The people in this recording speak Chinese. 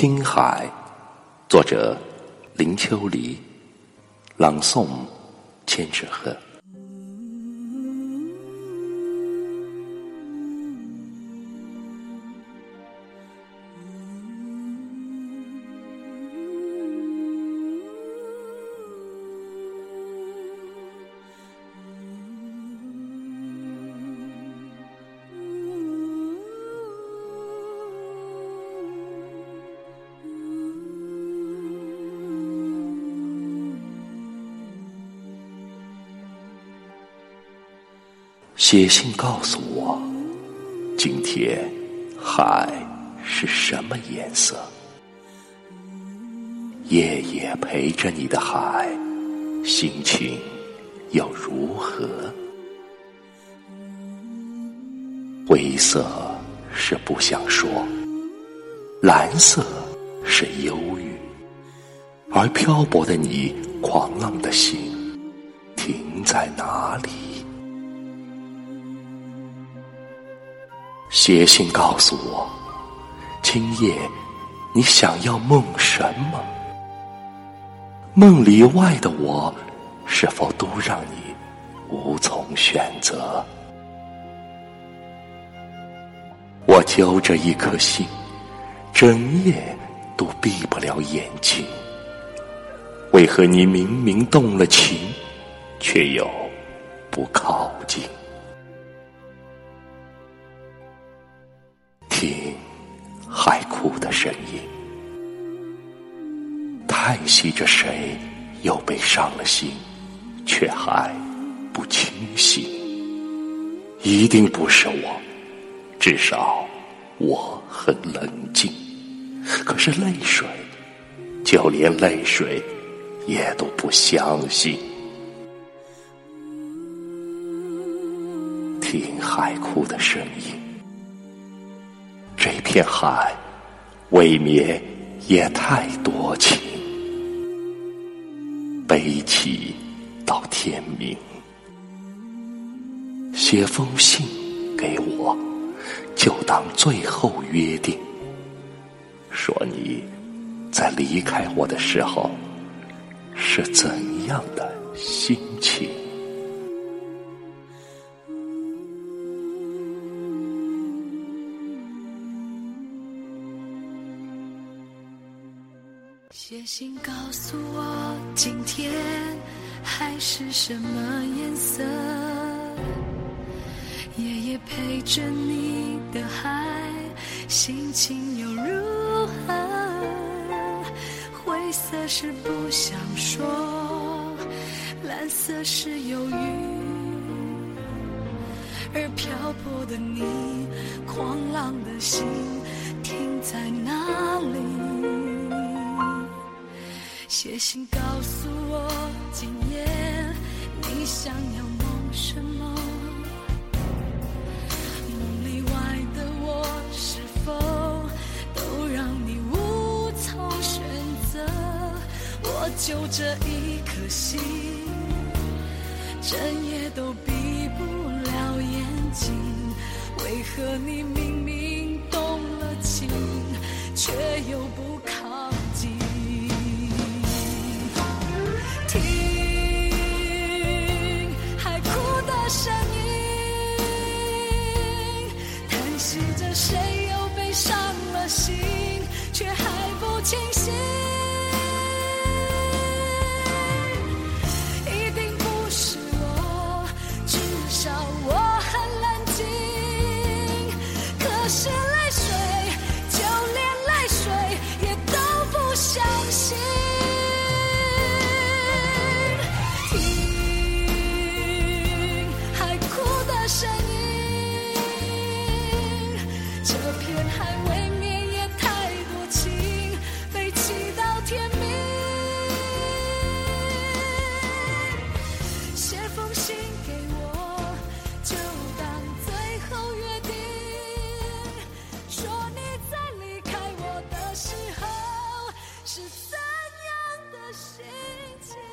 听海，作者林秋离，朗诵千纸鹤。写信告诉我，今天海是什么颜色？夜夜陪着你的海，心情又如何？灰色是不想说，蓝色是忧郁，而漂泊的你，狂浪的心停在哪里？写信告诉我，今夜你想要梦什么？梦里外的我，是否都让你无从选择？我揪着一颗心，整夜都闭不了眼睛。为何你明明动了情，却又不靠近？听海哭的声音，叹息着谁又被伤了心，却还不清醒。一定不是我，至少我很冷静。可是泪水，就连泪水也都不相信。听海哭的声音。这片海，未免也太多情，悲泣到天明。写封信给我，就当最后约定。说你在离开我的时候，是怎样的心情？写信告诉我，今天海是什么颜色？夜夜陪着你的海，心情又如何？灰色是不想说，蓝色是忧郁，而漂泊的你，狂浪的心停在哪写信告诉我，今夜你想要梦什么？梦里外的我，是否都让你无从选择？我就这一颗心，整夜都闭不了眼睛。为何你明明清醒？一定不是我，至少我很冷静。可是心情。